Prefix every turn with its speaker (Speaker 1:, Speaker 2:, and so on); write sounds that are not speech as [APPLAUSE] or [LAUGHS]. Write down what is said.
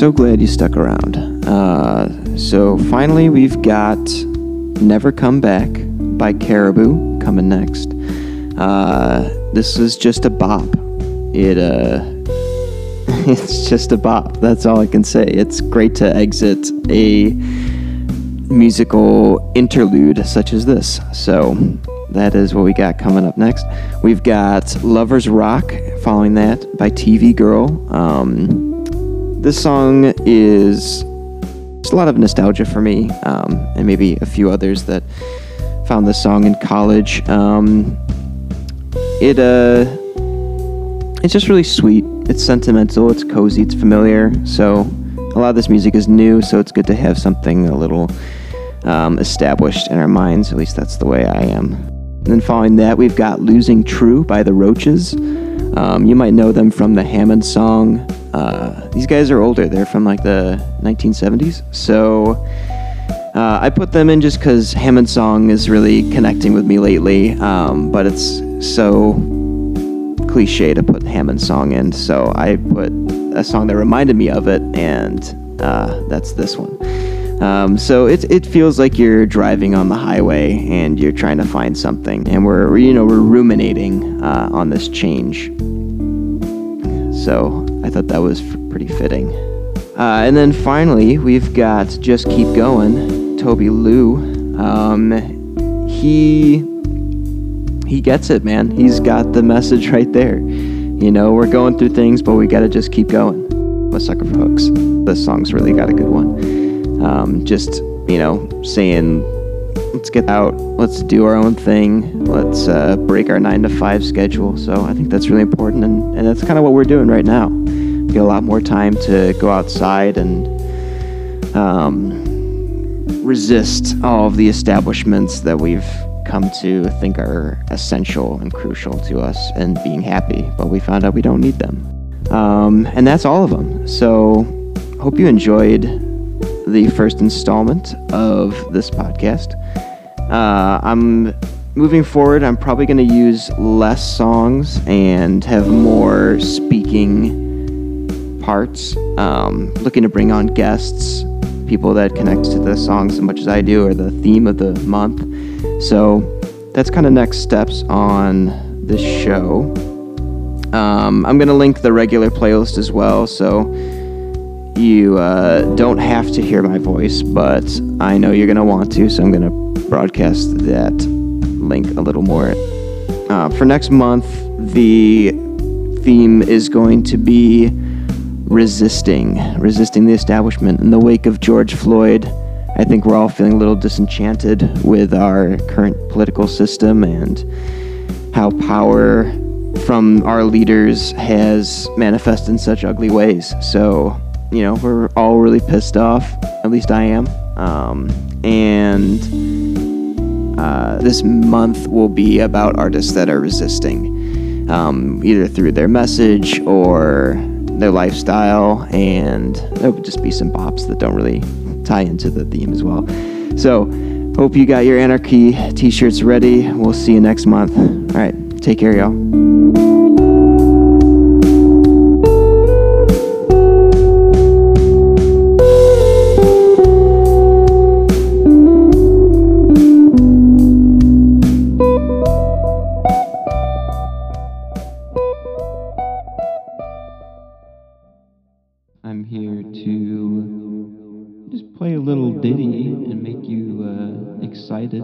Speaker 1: so glad you stuck around. Uh, so finally, we've got "Never Come Back" by Caribou coming next. Uh, this is just a bop. It uh, [LAUGHS] it's just a bop. That's all I can say. It's great to exit a musical interlude such as this. So that is what we got coming up next. We've got Lovers Rock following that by TV Girl. Um, this song is just a lot of nostalgia for me, um, and maybe a few others that found this song in college. Um, it uh, it's just really sweet. It's sentimental. It's cozy. It's familiar. So a lot of this music is new. So it's good to have something a little um, established in our minds. At least that's the way I am. And then following that, we've got "Losing True" by the Roches. Um, you might know them from the Hammond song. Uh, these guys are older. They're from like the 1970s. So uh, I put them in just because Hammond song is really connecting with me lately. Um, but it's so cliche to put Hammond song in. So I put a song that reminded me of it, and uh, that's this one. Um, so it, it feels like you're driving on the highway and you're trying to find something, and we're you know we're ruminating uh, on this change. So I thought that was pretty fitting. Uh, and then finally, we've got Just Keep Going, Toby Lou. Um, he he gets it, man. He's got the message [LAUGHS] right there. You know, we're going through things, but we got to just keep going. I'm a sucker for hooks. This song's really got a good one. Um, just, you know, saying, let's get out, let's do our own thing, let's uh, break our nine to five schedule. So I think that's really important, and, and that's kind of what we're doing right now. Get a lot more time to go outside and um, resist all of the establishments that we've come to think are essential and crucial to us and being happy, but we found out we don't need them. Um, and that's all of them. So, hope you enjoyed the first installment of this podcast. Uh, I'm moving forward. I'm probably going to use less songs and have more speaking parts. Um, looking to bring on guests, people that connect to the songs as much as I do, or the theme of the month. So that's kind of next steps on this show. Um, I'm going to link the regular playlist as well, so you uh, don't have to hear my voice, but I know you're going to want to, so I'm going to broadcast that link a little more. Uh, for next month, the theme is going to be resisting, resisting the establishment in the wake of George Floyd. I think we're all feeling a little disenchanted with our current political system and how power from our leaders has manifested in such ugly ways. So, you know, we're all really pissed off. At least I am. Um, and uh, this month will be about artists that are resisting, um, either through their message or their lifestyle. And there would just be some bops that don't really tie into the theme as well. So, hope you got your Anarchy t shirts ready. We'll see you next month. All right, take care, y'all. Play a little ditty and make you uh, excited.